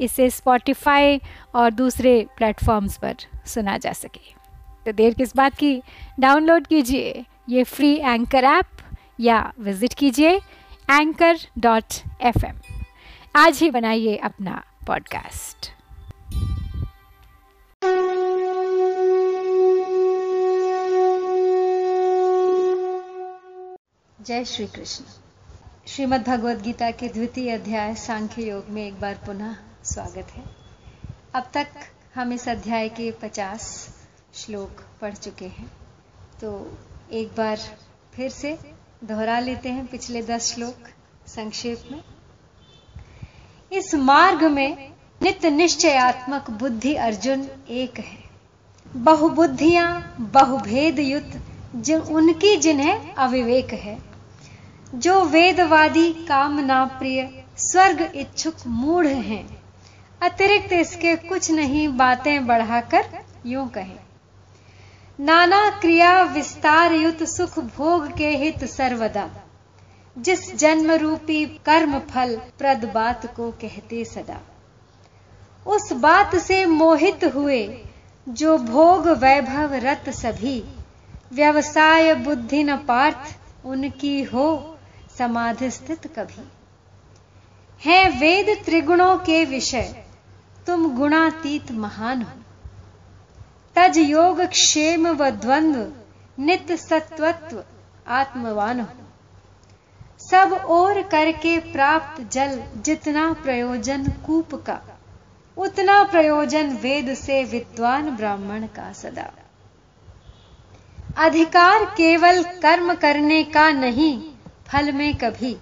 इसे स्पॉटिफाई और दूसरे प्लेटफॉर्म्स पर सुना जा सके। तो देर किस बात की? डाउनलोड कीजिए ये फ्री एंकर ऐप या विज़िट कीजिए एंकर डॉट एफ़ आज ही बनाइए अपना पॉडकास्ट जय श्री कृष्ण। श्रीमद् भगवद गीता के द्वितीय अध्याय सांख्य योग में एक बार पुनः स्वागत है। अब तक हम इस अध्याय के 50 श्लोक पढ़ चुके हैं। तो एक बार फिर से दोहरा लेते हैं पिछले 10 श्लोक संक्षेप में। इस मार्ग में नित्य निश्चयात्मक बुद्धि अर्जुन एक है। बहुबुद्धियाँ बहुभेद युक्त जो उनकी जिन्हें अविवेक है। जो वेदवादी कामना प्रिय स्वर्ग इच्छुक मूढ़ हैं अतिरिक्त इसके कुछ नहीं बातें बढ़ाकर यूँ कहे। नाना क्रिया विस्तार युत सुख भोग के हित सर्वदा। जिस जन्म रूपी कर्म फल प्रद बात को कहते सदा। उस बात से मोहित हुए जो भोग वैभव रत सभी, व्यवसाय बुद्धि न पार्थ उनकी हो समाधि स्थित कभी। है वेद त्रिगुणों के विषय तुम गुणातीत महान हो। तज योग क्षेम व द्वंद्व नित्य सत्वत्व आत्मवान हो। सब और करके प्राप्त जल जितना प्रयोजन कूप का, उतना प्रयोजन वेद से विद्वान ब्राह्मण का सदा। अधिकार केवल कर्म करने का नहीं, फल में कभी।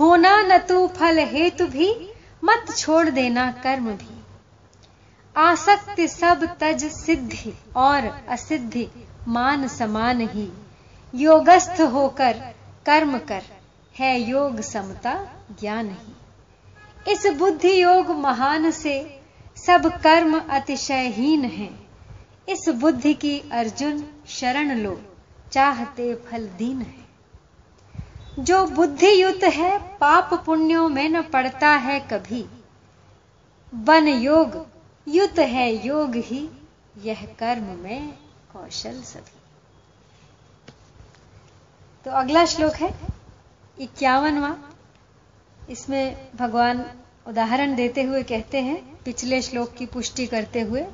होना न तू फल हेतु भी मत छोड़ देना कर्म भी। आसक्ति सब तज सिद्धि और असिद्धि मान समान ही। योगस्थ होकर कर्म कर, है योग समता ज्ञान ही। इस बुद्धि योग महान से सब कर्म अतिशयहीन है। इस बुद्धि की अर्जुन शरण लो, चाहते फल दीन है। जो बुद्धि युत है, पाप पुण्यों में न पड़ता है कभी। वन योग, युत है योग ही, यह कर्म में कौशल सभी। तो अगला श्लोक है, इक्यावनवा। इसमें भगवान उदाहरण देते हुए कहते हैं, पिछले श्लोक की पुष्टि करते हुए,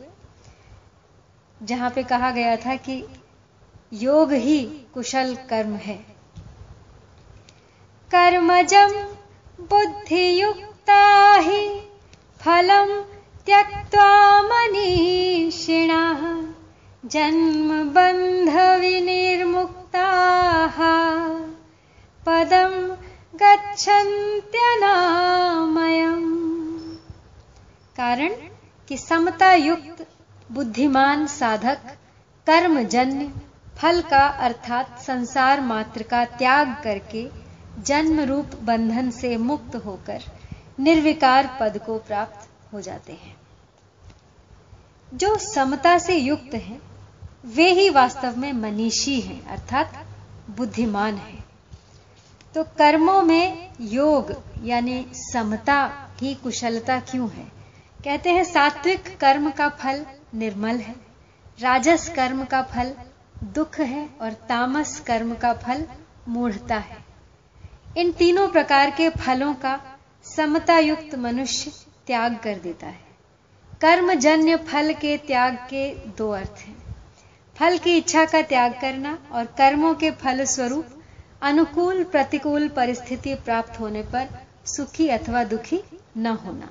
जहाँ पे कहा गया था कि योग ही कुशल कर्म है। कर्मजं बुद्धियुक्ता हि फलं त्यक्त्वा मनीषिणः। जन्मबन्धविनिर्मुक्ताः। पदं गच्छन्त्यनामयम्। कारण कि समता युक्त बुद्धिमान साधक, कर्मजन्य, फल का अर्थात संसार मात्र का त्याग करके जन्म रूप बंधन से मुक्त होकर निर्विकार पद को प्राप्त हो जाते हैं। जो समता से युक्त हैं, वे ही वास्तव में मनीषी हैं, अर्थात बुद्धिमान हैं। तो कर्मों में योग, यानी समता, ही कुशलता क्यों है? कहते हैं, सात्विक कर्म का फल निर्मल है, राजस कर्म का फल दुख है, और तामस कर्म का फल मूढ़ता है। इन तीनों प्रकार के फलों का समता युक्त मनुष्य त्याग कर देता है। कर्मजन्य फल के त्याग के दो अर्थ हैं। फल की इच्छा का त्याग करना और कर्मों के फल स्वरूप अनुकूल प्रतिकूल परिस्थिति प्राप्त होने पर सुखी अथवा दुखी न होना।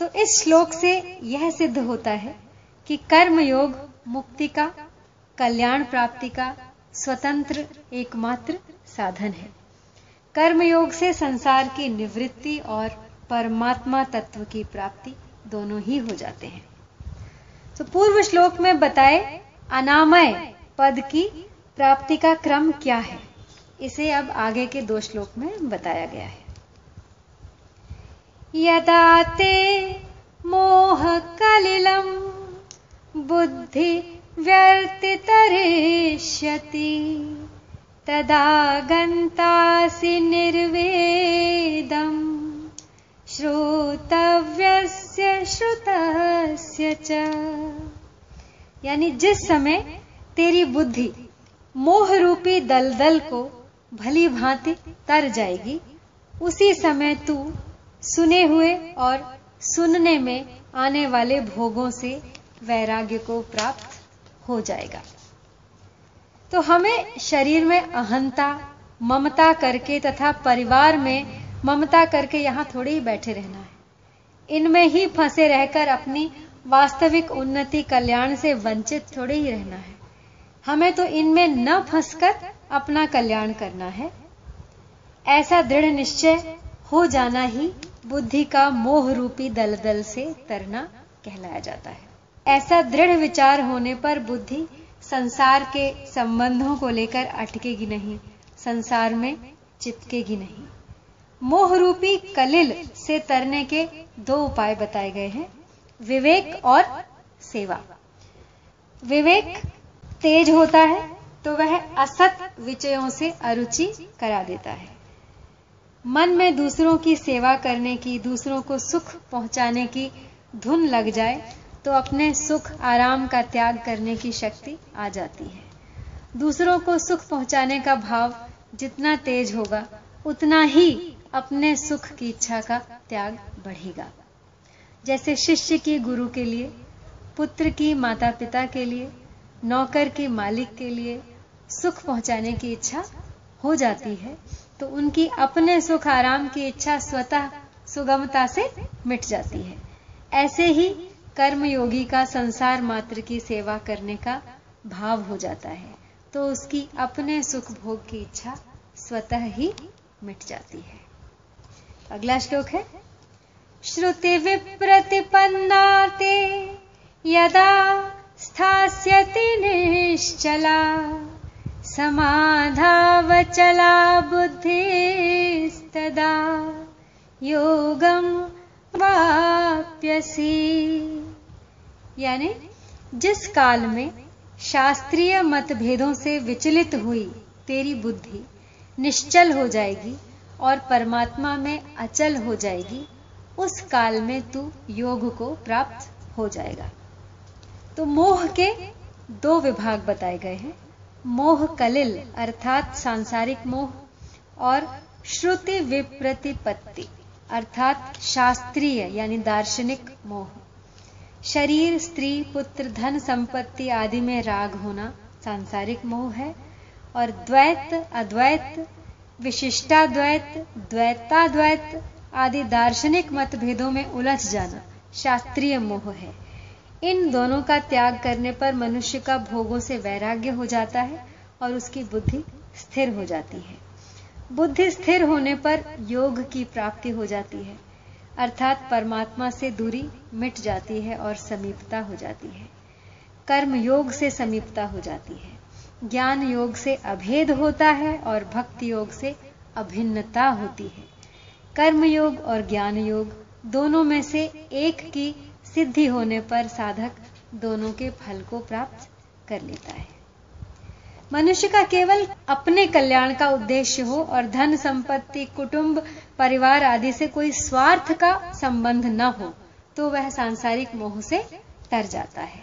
तो इस श्लोक से यह सिद्ध होता है कि कर्म योग मुक्ति का, कल्याण प्राप्ति का स्वतंत्र एकमात्र साधन है। कर्मयोग से संसार की निवृत्ति और परमात्मा तत्व की प्राप्ति दोनों ही हो जाते हैं। तो पूर्व श्लोक में बताए, अनामय पद की प्राप्ति का क्रम क्या है? इसे अब आगे के दो श्लोक में बताया गया है। यदा ते मोह कलिलम, बुद्धि व्यर्तितरिष्यति तदा गन्तासि निर्वेदम्। श्रोतव्यस्य श्रुतस्य च। यानी जिस समय तेरी बुद्धि मोह रूपी दलदल को भली भांति तर जाएगी, उसी समय तू सुने हुए और सुनने में आने वाले भोगों से वैराग्य को प्राप्त हो जाएगा। तो हमें शरीर में अहंता, ममता करके तथा परिवार में ममता करके यहाँ थोड़े ही बैठे रहना है। इनमें ही फंसे रहकर अपनी वास्तविक उन्नति, कल्याण से वंचित थोड़े ही रहना है। हमें तो इनमें न फंसकर अपना कल्याण करना है। ऐसा दृढ़ निश्चय हो जाना ही बुद्धि का मोह रूपी दलदल से तरना कहलाया जाता है। ऐसा दृढ़ विचार होने पर बुद्धि संसार के संबंधों को लेकर अटकेगी नहीं, संसार में चिपकेगी नहीं। मोह रूपी कलिल से तरने के दो उपाय बताए गए हैं, विवेक और सेवा। विवेक तेज होता है तो वह असत विचयों से अरुचि करा देता है। मन में दूसरों की सेवा करने की, दूसरों को सुख पहुँचाने की धुन लग जाए तो अपने सुख, आराम का त्याग करने की शक्ति आ जाती है। दूसरों को सुख पहुँचाने का भाव जितना तेज होगा, उतना ही अपने सुख की इच्छा का त्याग बढ़ेगा। जैसे शिष्य की गुरु के लिए, पुत्र की माता पिता के लिए, नौकर की मालिक के लिए सुख पहुँचाने की इच्छा हो जाती है तो उनकी अपने सुख, आराम की इच्छा स्वतः सुगमता से मिट जाती है। ऐसे ही कर्मयोगी का संसार मात्र की सेवा करने का भाव हो जाता है। तो उसकी अपने सुख भोग की इच्छा स्वतः ही मिट जाती है। अगला श्लोक है। श्रुति विप्रतिपन्नाते यदा स्थास्यति निश्चला, समाधावचला बुद्धिस्तदा योगम वाप्यसी। यानी जिस काल में शास्त्रीय मतभेदों से विचलित हुई तेरी बुद्धि निश्चल हो जाएगी और परमात्मा में अचल हो जाएगी, उस काल में तू योग को प्राप्त हो जाएगा। तो मोह के दो विभाग बताए गए हैं। मोह कलिल अर्थात सांसारिक मोह और श्रुति विप्रतिपत्ति अर्थात शास्त्रीय यानी दार्शनिक मोह। शरीर, स्त्री, पुत्र, धन, संपत्ति आदि में राग होना सांसारिक मोह है। और द्वैत, अद्वैत, विशिष्टाद्वैत, द्वैताद्वैत आदि दार्शनिक मतभेदों में उलझ जाना शास्त्रीय मोह है। इन दोनों का त्याग करने पर मनुष्य का भोगों से वैराग्य हो जाता है और उसकी बुद्धि स्थिर हो जाती है। बुद्धि स्थिर होने पर योग की प्राप्ति हो जाती है। अर्थात परमात्मा से दूरी मिट जाती है और समीपता हो जाती है। कर्म योग से समीपता हो जाती है। ज्ञान योग से अभेद होता है और भक्ति योग से अभिन्नता होती है। कर्म योग और ज्ञान योग दोनों में से एक की सिद्धि होने पर साधक दोनों के फल को प्राप्त कर लेता है। मनुष्य का केवल अपने कल्याण का उद्देश्य हो और धन संपत्ति, कुटुंब, परिवार आदि से कोई स्वार्थ का संबंध न हो तो वह सांसारिक मोह से तर जाता है।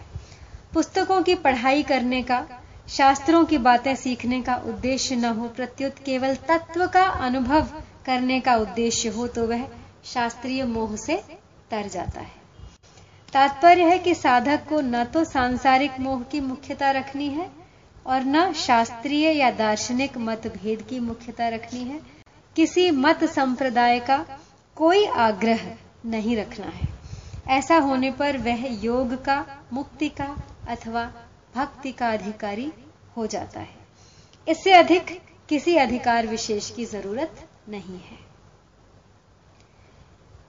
पुस्तकों की पढ़ाई करने का, शास्त्रों की बातें सीखने का उद्देश्य न हो, प्रत्युत केवल तत्व का अनुभव करने का उद्देश्य हो तो वह शास्त्रीय मोह से तर जाता है। तात्पर्य है कि साधक को न तो सांसारिक मोह की मुख्यता रखनी है और न शास्त्रीय या दार्शनिक मतभेद की मुख्यता रखनी है। किसी मत संप्रदाय का कोई आग्रह नहीं रखना है। ऐसा होने पर वह योग का, मुक्ति का अथवा भक्ति का अधिकारी हो जाता है। इससे अधिक किसी अधिकार विशेष की ज़रूरत नहीं है।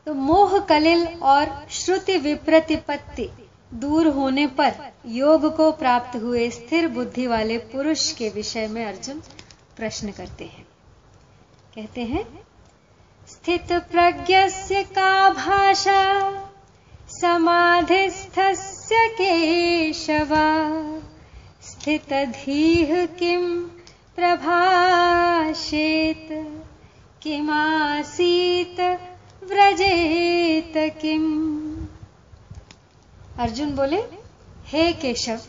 तो मोह कलिल और श्रुति विप्रतिपत्ति दूर होने पर योग को प्राप्त हुए स्थिर बुद्धि वाले पुरुष के विषय में अर्जुन प्रश्न करते हैं। कहते हैं, स्थित प्रज्ञस्य का भाषा, समाधिस्थस्य केशव स्थितधीः किं प्रभाषेत, किमासीत व्रजेत किम? अर्जुन बोले, हे केशव,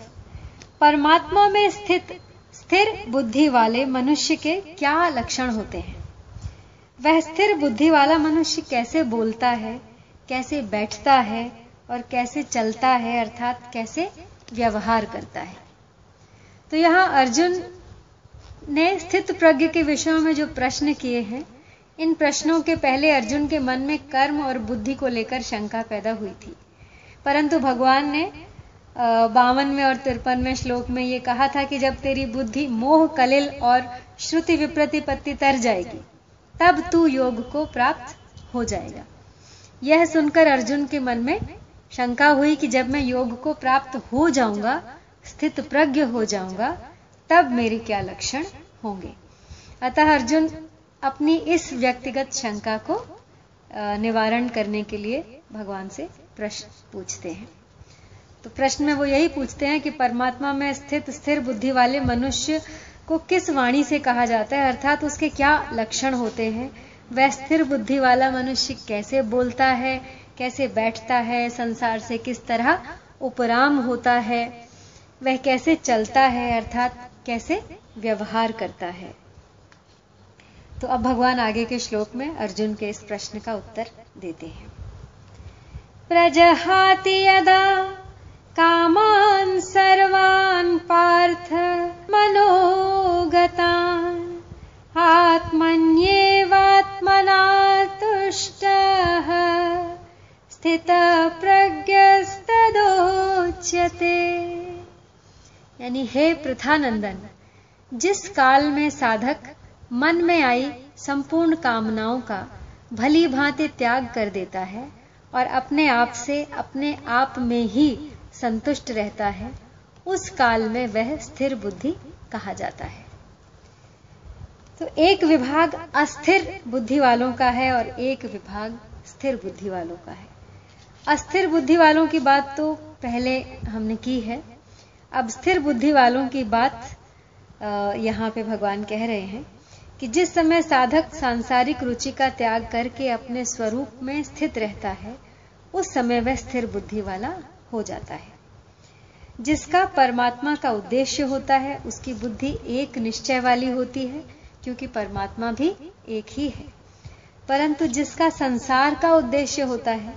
परमात्मा में स्थित स्थिर बुद्धि वाले मनुष्य के क्या लक्षण होते हैं? वह स्थिर बुद्धि वाला मनुष्य कैसे बोलता है, कैसे बैठता है और कैसे चलता है, अर्थात कैसे व्यवहार करता है? तो यहाँ अर्जुन ने स्थित प्रज्ञ के विषयों में जो प्रश्न किए हैं, इन प्रश्नों के पहले अर्जुन के मन में कर्म और बुद्धि को लेकर शंका पैदा हुई थी। परंतु भगवान ने बावनवें और तिरपनवें श्लोक में यह कहा था कि जब तेरी बुद्धि मोह, कलिल और श्रुति विप्रतिपत्ति तर जाएगी, तब तू योग को प्राप्त हो जाएगा। यह सुनकर अर्जुन के मन में शंका हुई कि जब मैं योग को प्राप्त हो जाऊँगा, स्थित प्रज्ञ हो जाऊँगा, तब मेरे क्या लक्षण होंगे? अतः अर्जुन अपनी इस व्यक्तिगत शंका को निवारण करने के लिए भगवान से प्रश्न पूछते हैं। तो प्रश्न में वो यही पूछते हैं कि परमात्मा में स्थित स्थिर बुद्धि वाले मनुष्य को किस वाणी से कहा जाता है? अर्थात उसके क्या लक्षण होते हैं? वह स्थिर बुद्धि वाला मनुष्य कैसे बोलता है? कैसे बैठता है? संसार से किस तरह उपराम होता है? वह कैसे चलता है? अर्थात कैसे व्यवहार करता है? तो अब भगवान आगे के श्लोक में अर्जुन के इस प्रश्न का उत्तर देते हैं। प्रजहाति यदा कामान् सर्वान् पार्थ मनोगतान्। आत्मन्येवात्मना तुष्टः स्थितप्रज्ञस्तदोच्यते। यानी हे प्रथानंदन जिस काल में साधक मन में आई संपूर्ण कामनाओं का भली भांति त्याग कर देता है और अपने आप से अपने आप में ही संतुष्ट रहता है, उस काल में वह स्थिर बुद्धि कहा जाता है। तो एक विभाग अस्थिर बुद्धि वालों का है और एक विभाग स्थिर बुद्धि वालों का है। अस्थिर बुद्धि वालों की बात तो पहले हमने की है। अब स्थिर बुद्धि वालों की बात यहाँ पे भगवान कह रहे हैं। कि जिस समय साधक सांसारिक रुचि का त्याग करके अपने स्वरूप में स्थित रहता है, उस समय वह स्थिर बुद्धि वाला हो जाता है। जिसका परमात्मा का उद्देश्य होता है, उसकी बुद्धि एक निश्चय वाली होती है, क्योंकि परमात्मा भी एक ही है। परंतु जिसका संसार का उद्देश्य होता है,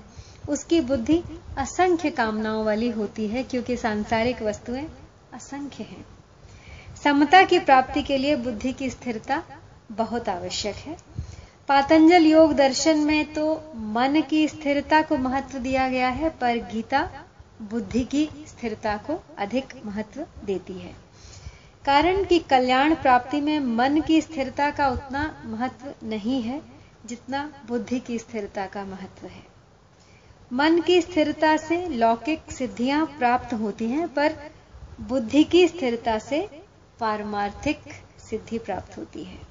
उसकी बुद्धि असंख्य कामनाओं वाली होती है, क्योंकि सांसारिक वस्तुएँ असंख्य हैं। समता की प्राप्ति के लिए बुद्धि की स्थिरता बहुत आवश्यक है। पातंजल योग दर्शन में तो मन की स्थिरता को महत्व दिया गया है, पर गीता बुद्धि की स्थिरता को अधिक महत्व देती है। कारण कि कल्याण प्राप्ति में मन की स्थिरता का उतना महत्व नहीं है, जितना बुद्धि की स्थिरता का महत्व है। मन की स्थिरता से लौकिक सिद्धियाँ प्राप्त होती हैं, पर बुद्धि की स्थिरता से पारमार्थिक सिद्धि प्राप्त होती है।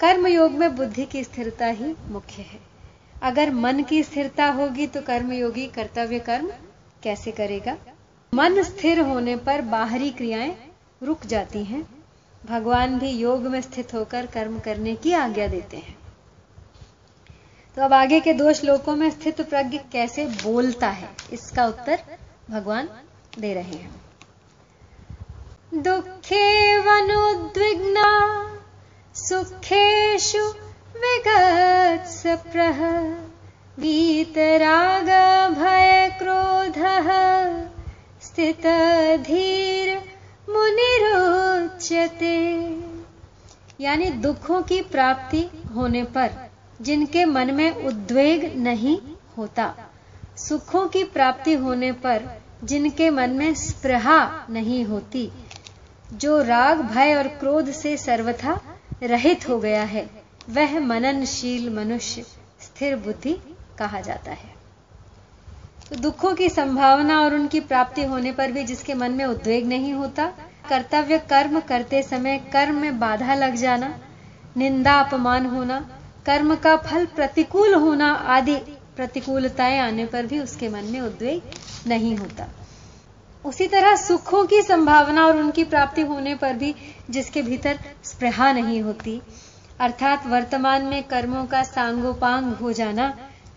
कर्म योग में बुद्धि की स्थिरता ही मुख्य है। अगर मन की स्थिरता होगी तो कर्मयोगी कर्तव्य कर्म कैसे करेगा? मन स्थिर होने पर बाहरी क्रियाएँ रुक जाती हैं। भगवान भी योग में स्थित होकर कर्म करने की आज्ञा देते हैं। तो अब आगे के दो श्लोकों में स्थित प्रज्ञ कैसे बोलता है, इसका उत्तर भगवान दे रहे हैं। दुखे वनुद्विग्ना सुखेषु विगत्सप्रः वीतरागभयक्रोधः स्थितधीर मुनिरोच्यते यानी दुखों की प्राप्ति होने पर, जिनके मन में उद्वेग नहीं होता, सुखों की प्राप्ति होने पर, जिनके मन में स्प्रहा नहीं होती, जो राग, भय और क्रोध से सर्वथा रहित हो गया है। वह मननशील मनुष्य, स्थिर बुद्धि कहा जाता है। तो दुखों की संभावना और उनकी प्राप्ति होने पर भी जिसके मन में उद्वेग नहीं होता, कर्तव्य कर्म करते समय कर्म में बाधा लग जाना, निंदा अपमान होना, कर्म का फल प्रतिकूल होना आदि प्रतिकूलताएँ आने पर भी उसके मन में उद्वेग नहीं होता। उसी तरह सुखों की संभावना और उनकी प्राप्ति होने पर भी जिसके भीतर स्प्रहा नहीं होती। अर्थात वर्तमान में कर्मों का सांगोपांग हो जाना,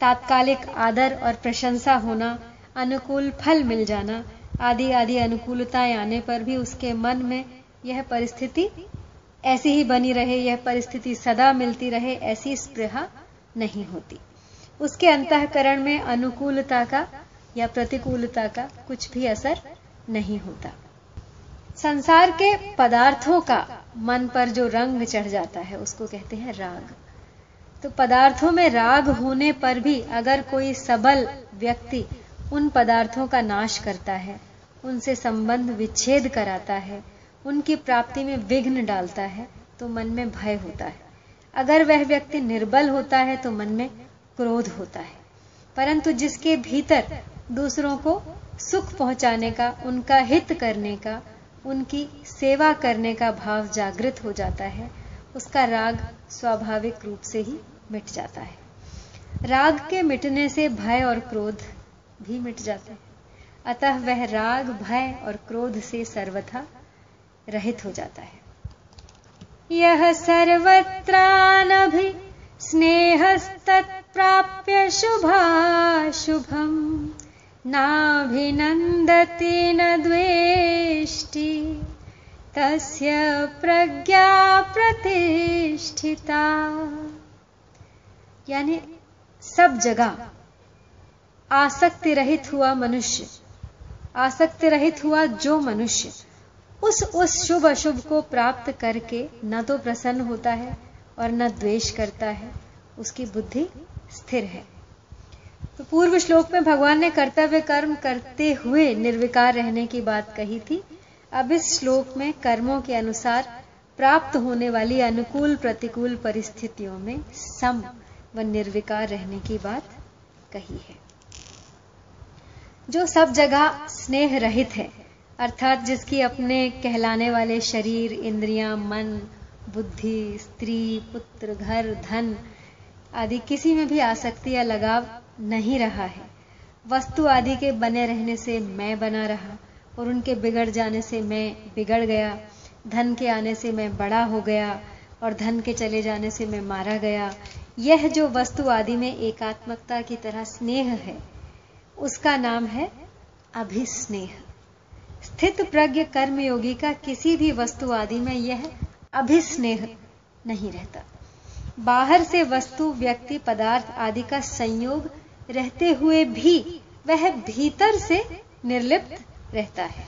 तात्कालिक आदर और प्रशंसा होना, अनुकूल फल मिल जाना, आदि आदि अनुकूलताएँ आने पर भी उसके मन में यह परिस्थिति ऐसी ही बनी रहे, यह परिस्थिति सदा मिलती रहे, ऐसी स्पृहा नहीं होती। उसके अंतकरण में अनुकूलता का या प्रतिकूलता का कुछ भी असर नहीं होता। संसार के पदार्थों का मन पर जो रंग चढ़ जाता है, उसको कहते हैं राग। तो पदार्थों में राग होने पर भी अगर कोई सबल व्यक्ति उन पदार्थों का नाश करता है, उनसे संबंध विच्छेद कराता है, उनकी प्राप्ति में विघ्न डालता है तो मन में भय होता है। अगर वह व्यक्ति निर्बल होता है तो मन में क्रोध होता है। परंतु जिसके भीतर दूसरों को सुख पहुँचाने का, उनका हित करने का, उनकी सेवा करने का भाव जागृत हो जाता है। उसका राग स्वाभाविक रूप से ही मिट जाता है। राग के मिटने से भय और क्रोध भी मिट जाते हैं। अतः वह राग, भय और क्रोध से सर्वथा रहित हो जाता है। यह सर्वत्रानभि स्नेहस्तत्प्राप्य शुभाशुभम्। नाभिनन्दति न द्वेष्टि, तस्य प्रज्ञा प्रतिष्ठिता। यानी सब जगह आसक्ति रहित हुआ मनुष्य आसक्ति रहित हुआ जो मनुष्य, उस उस शुभ अशुभ को प्राप्त करके न तो प्रसन्न होता है और न द्वेष करता है, उसकी बुद्धि स्थिर है। तो पूर्व श्लोक में भगवान ने कर्तव्य कर्म करते हुए निर्विकार रहने की बात कही थी। अब इस श्लोक में कर्मों के अनुसार प्राप्त होने वाली अनुकूल प्रतिकूल परिस्थितियों में सम व निर्विकार रहने की बात कही है। जो सब जगह स्नेह रहित है, अर्थात जिसकी अपने कहलाने वाले शरीर, इंद्रियाँ, मन, बुद्धि, स्त्री, पुत्र, घर, धन आदि किसी में भी आसक्ति या लगाव नहीं रहा है। वस्तु आदि के बने रहने से मैं बना रहा और उनके बिगड़ जाने से मैं बिगड़ गया। धन के आने से मैं बड़ा हो गया और धन के चले जाने से मैं मारा गया। यह जो वस्तु आदि में एकात्मकता की तरह स्नेह है, उसका नाम है अभिस्नेह। स्थित प्रज्ञ कर्मयोगी का किसी भी वस्तु आदि में यह अभिस्नेह नहीं रहता। बाहर से वस्तु, व्यक्ति, पदार्थ आदि का संयोग रहते हुए भी वह भीतर से निर्लिप्त रहता है।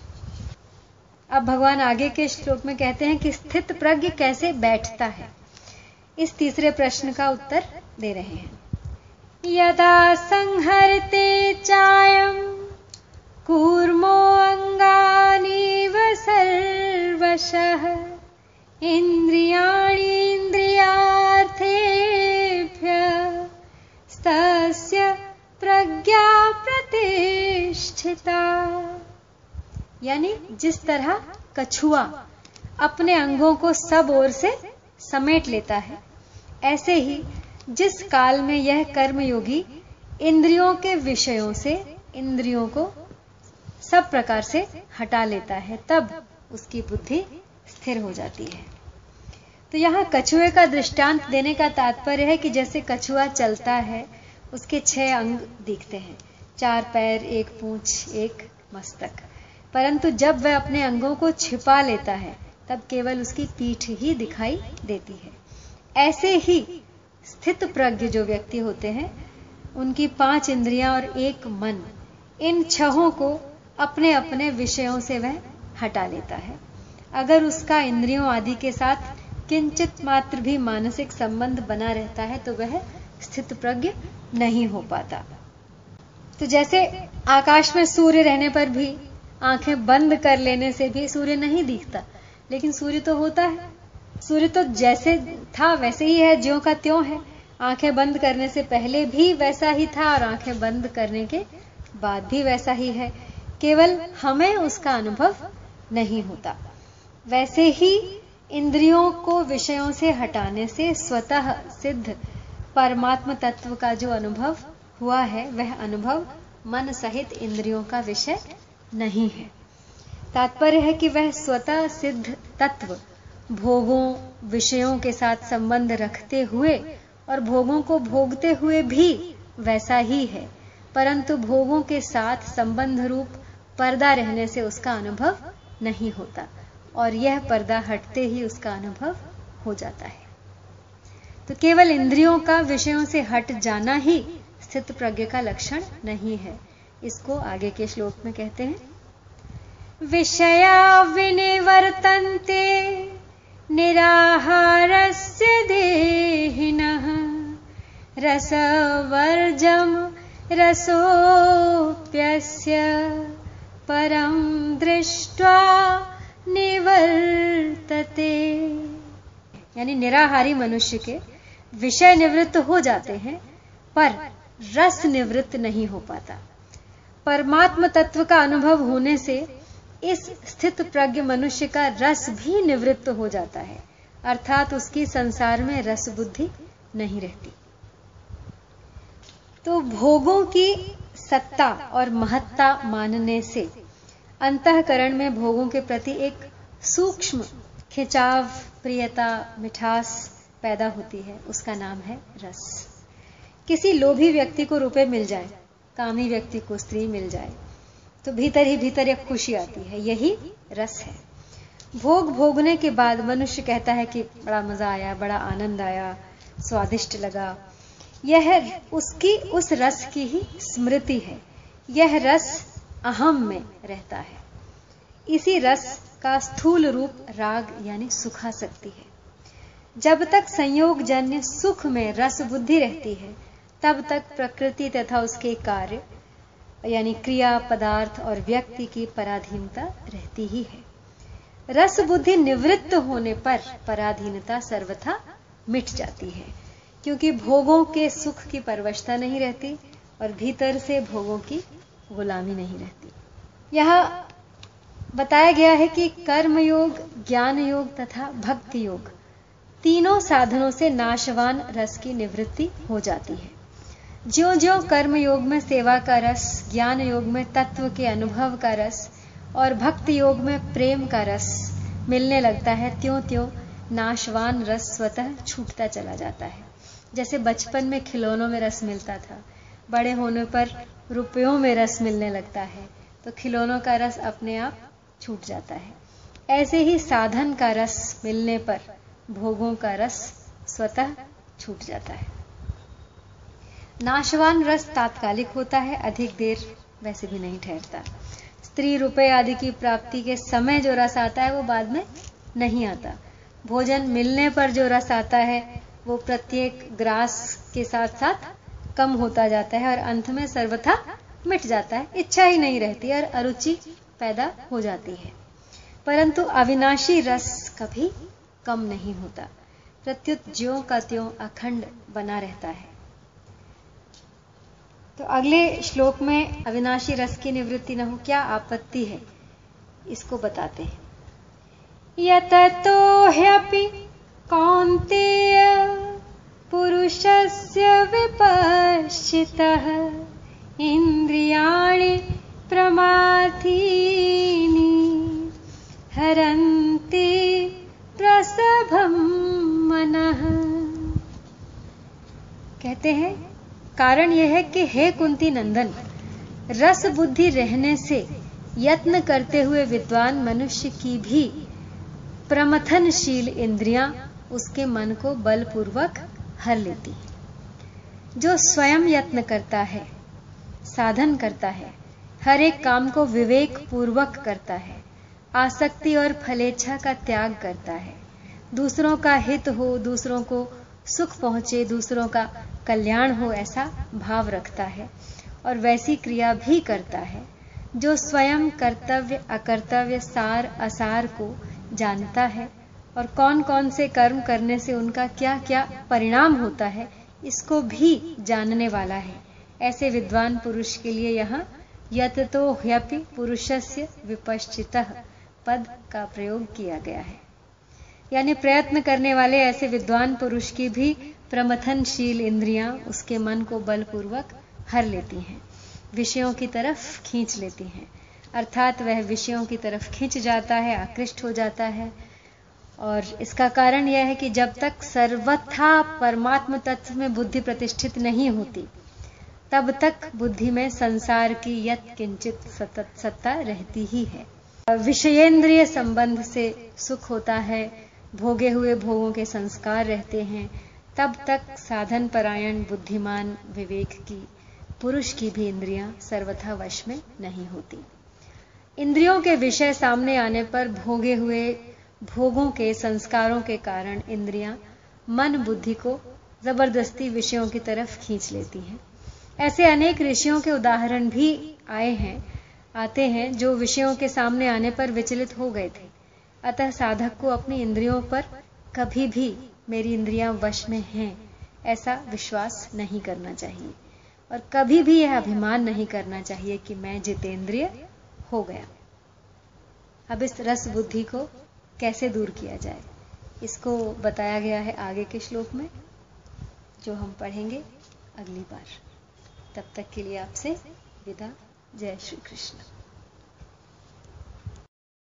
अब भगवान आगे के श्लोक में कहते हैं कि स्थित प्रज्ञ कैसे बैठता है? इस तीसरे प्रश्न का उत्तर दे रहे हैं। यदा संहरते चायम कूर्मो अङ्गानीव सर्वशः इन्द्रियाणीन्द्रियार्थेभ्य प्रज्ञा प्रतिष्ठिता? यानी जिस तरह कछुआ अपने अंगों को सब ओर से समेट लेता है, ऐसे ही जिस काल में यह कर्मयोगी इंद्रियों के विषयों से इंद्रियों को सब प्रकार से हटा लेता है, तब उसकी बुद्धि स्थिर हो जाती है। तो यहाँ कछुए का दृष्टांत देने का तात्पर्य है कि जैसे कछुआ चलता है उसके छह अंग दिखते हैं। चार पैर, एक पूंछ, एक मस्तक। परंतु जब वह अपने अंगों को छिपा लेता है, तब केवल उसकी पीठ ही दिखाई देती है। ऐसे ही स्थित प्रज्ञ जो व्यक्ति होते हैं, उनकी पाँच इंद्रियाँ और एक मन, इन छहों को अपने अपने विषयों से वह हटा लेता है। अगर उसका इंद्रियों आदि के साथ किंचित मात्र भी मानसिक संबंध बना रहता है तो वह स्थित प्रज्ञ नहीं हो पाता। तो जैसे आकाश में सूर्य रहने पर भी आँखें बंद कर लेने से भी सूर्य नहीं दिखता, लेकिन सूर्य तो होता है। सूर्य तो जैसे था वैसे ही है, ज्यो का त्यों है। आँखें बंद करने से पहले भी वैसा ही था और आँखें बंद करने के बाद भी वैसा ही है। केवल हमें उसका अनुभव नहीं होता। वैसे ही इंद्रियों को विषयों से हटाने से स्वतः सिद्ध परमात्म तत्व का जो अनुभव हुआ है, वह अनुभव मन सहित इंद्रियों का विषय नहीं है। तात्पर्य है कि वह स्वतः सिद्ध तत्व भोगों, विषयों के साथ संबंध रखते हुए और भोगों को भोगते हुए भी वैसा ही है, परंतु भोगों के साथ संबंध रूप पर्दा रहने से उसका अनुभव नहीं होता और यह पर्दा हटते ही उसका अनुभव हो जाता है। तो केवल इंद्रियों का विषयों से हट जाना ही स्थित प्रज्ञ का लक्षण नहीं है। इसको आगे के श्लोक में कहते हैं। विषया विनिवर्तन्ते निराहारस्य देहिनः रसवर्जम रसोप्यस्य परम दृष्ट्वा निवर्तते। यानी निराहारी मनुष्य के विषय निवृत्त हो जाते हैं, पर रस निवृत्त नहीं हो पाता। परमात्म तत्व का अनुभव होने से इस स्थित प्रज्ञ मनुष्य का रस भी निवृत्त हो जाता है, अर्थात उसकी संसार में रस बुद्धि नहीं रहती। तो भोगों की सत्ता और महत्ता मानने से अंतकरण में भोगों के प्रति एक सूक्ष्म खिंचाव, प्रियता, मिठास पैदा होती है, उसका नाम है रस। किसी लोभी व्यक्ति को रुपए मिल जाए, कामी व्यक्ति को स्त्री मिल जाए तो भीतर ही भीतर एक खुशी आती है, यही रस है। भोग भोगने के बाद मनुष्य कहता है कि बड़ा मज़ा आया, बड़ा आनंद आया, स्वादिष्ट लगा। यह उसकी, उस रस की ही स्मृति है। यह रस अहम में रहता है। इसी रस का स्थूल रूप राग यानी सुखा सकती है। जब तक संयोग जन्य सुख में रस बुद्धि रहती है, तब तक प्रकृति तथा उसके कार्य, यानी क्रिया, पदार्थ और व्यक्ति की पराधीनता रहती ही है। रस बुद्धि निवृत्त होने पर पराधीनता सर्वथा मिट जाती है, क्योंकि भोगों के सुख की परवशता नहीं रहती और भीतर से भोगों की गुलामी नहीं रहती। यह बताया गया है कि कर्म योग ज्ञान योग तथा भक्ति योग तीनों साधनों से नाशवान रस की निवृत्ति हो जाती है। ज्यो ज्यो कर्म योग में सेवा का रस ज्ञान योग में तत्व के अनुभव का रस और भक्ति योग में प्रेम का रस मिलने लगता है त्यों त्यों नाशवान रस स्वतः छूटता चला जाता है। जैसे बचपन में खिलौनों में रस मिलता था, बड़े होने पर रुपयों में रस मिलने लगता है तो खिलौनों का रस अपने आप छूट जाता है। ऐसे ही साधन का रस मिलने पर भोगों का रस स्वतः छूट जाता है। नाशवान रस तात्कालिक होता है, अधिक देर वैसे भी नहीं ठहरता। स्त्री रुपए आदि की प्राप्ति के समय जो रस आता है, वो बाद में नहीं आता। भोजन मिलने पर जो रस आता है, वो प्रत्येक ग्रास के साथ साथ कम होता जाता है और अंत में सर्वथा मिट जाता है। इच्छा ही नहीं रहती और अरुचि पैदा हो जाती है। परंतु अविनाशी रस कभी कम नहीं होता। प्रत्युत ज्यो का त्यों अखंड बना रहता है। तो अगले श्लोक में अविनाशी रस की निवृत्ति न हो, क्या आपत्ति है? इसको बताते हैं। यतो ह्यपि कौन्तेय पुरुषस्य विपश्चितः इन्द्रियाणि प्रमाथीनि हरन्ति कहते हैं, कारण यह है कि हे कुंती नंदन, रस बुद्धि रहने से यत्न करते हुए विद्वान मनुष्य की भी प्रमथनशील इंद्रियाँ उसके मन को बलपूर्वक हर लेती। जो स्वयं यत्न करता है, साधन करता है, हर एक काम को विवेक पूर्वक करता है, आसक्ति और फलेच्छा का त्याग करता है, दूसरों का हित हो, दूसरों को सुख पहुँचे, दूसरों का कल्याण हो ऐसा भाव रखता है और वैसी क्रिया भी करता है, जो स्वयं कर्तव्य, अकर्तव्य, सार, असार को जानता है और कौन कौन से कर्म करने से उनका क्या क्या परिणाम होता है, इसको भी जानने वाला है। ऐसे विद्वान पुरुष के लिए यहाँ, यत तो ह्यपि पुरुषस्य विपश्चित पद का प्रयोग किया गया है। यानी प्रयत्न करने वाले ऐसे विद्वान पुरुष की भी प्रमथनशील इंद्रियाँ उसके मन को बलपूर्वक हर लेती हैं, विषयों की तरफ़ खींच लेती हैं। अर्थात वह विषयों की तरफ़ खींच जाता है, आकृष्ट हो जाता है। और इसका कारण यह है कि जब तक सर्वथा परमात्म तत्व में बुद्धि प्रतिष्ठित नहीं होती, तब तक बुद्धि में संसार की यत किंचित सतत सत्ता रहती ही है। विषयेंद्रिय संबंध से सुख होता है, भोगे हुए भोगों के संस्कार रहते हैं तब तक साधन परायण बुद्धिमान, विवेक की, पुरुष की भी इंद्रियाँ सर्वथा वश में नहीं होती। इंद्रियों के विषय सामने आने पर भोगे हुए भोगों के, संस्कारों के कारण इंद्रियाँ मन, बुद्धि को ज़बरदस्ती विषयों की तरफ़ खींच लेती हैं। ऐसे अनेक ऋषियों के उदाहरण भी आए हैं, आते हैं, जो विषयों के सामने आने पर विचलित हो गए थे। अतः साधक को अपनी इंद्रियों पर कभी भी मेरी इंद्रियाँ वश में हैं, ऐसा विश्वास नहीं करना चाहिए। और कभी भी यह अभिमान नहीं करना चाहिए कि मैं जितेंद्रिय हो गया। अब इस रस बुद्धि को कैसे दूर किया जाए? इसको बताया गया है आगे के श्लोक में, जो हम पढ़ेंगे अगली बार। तब तक के लिए आपसे विदा। जय श्री कृष्ण।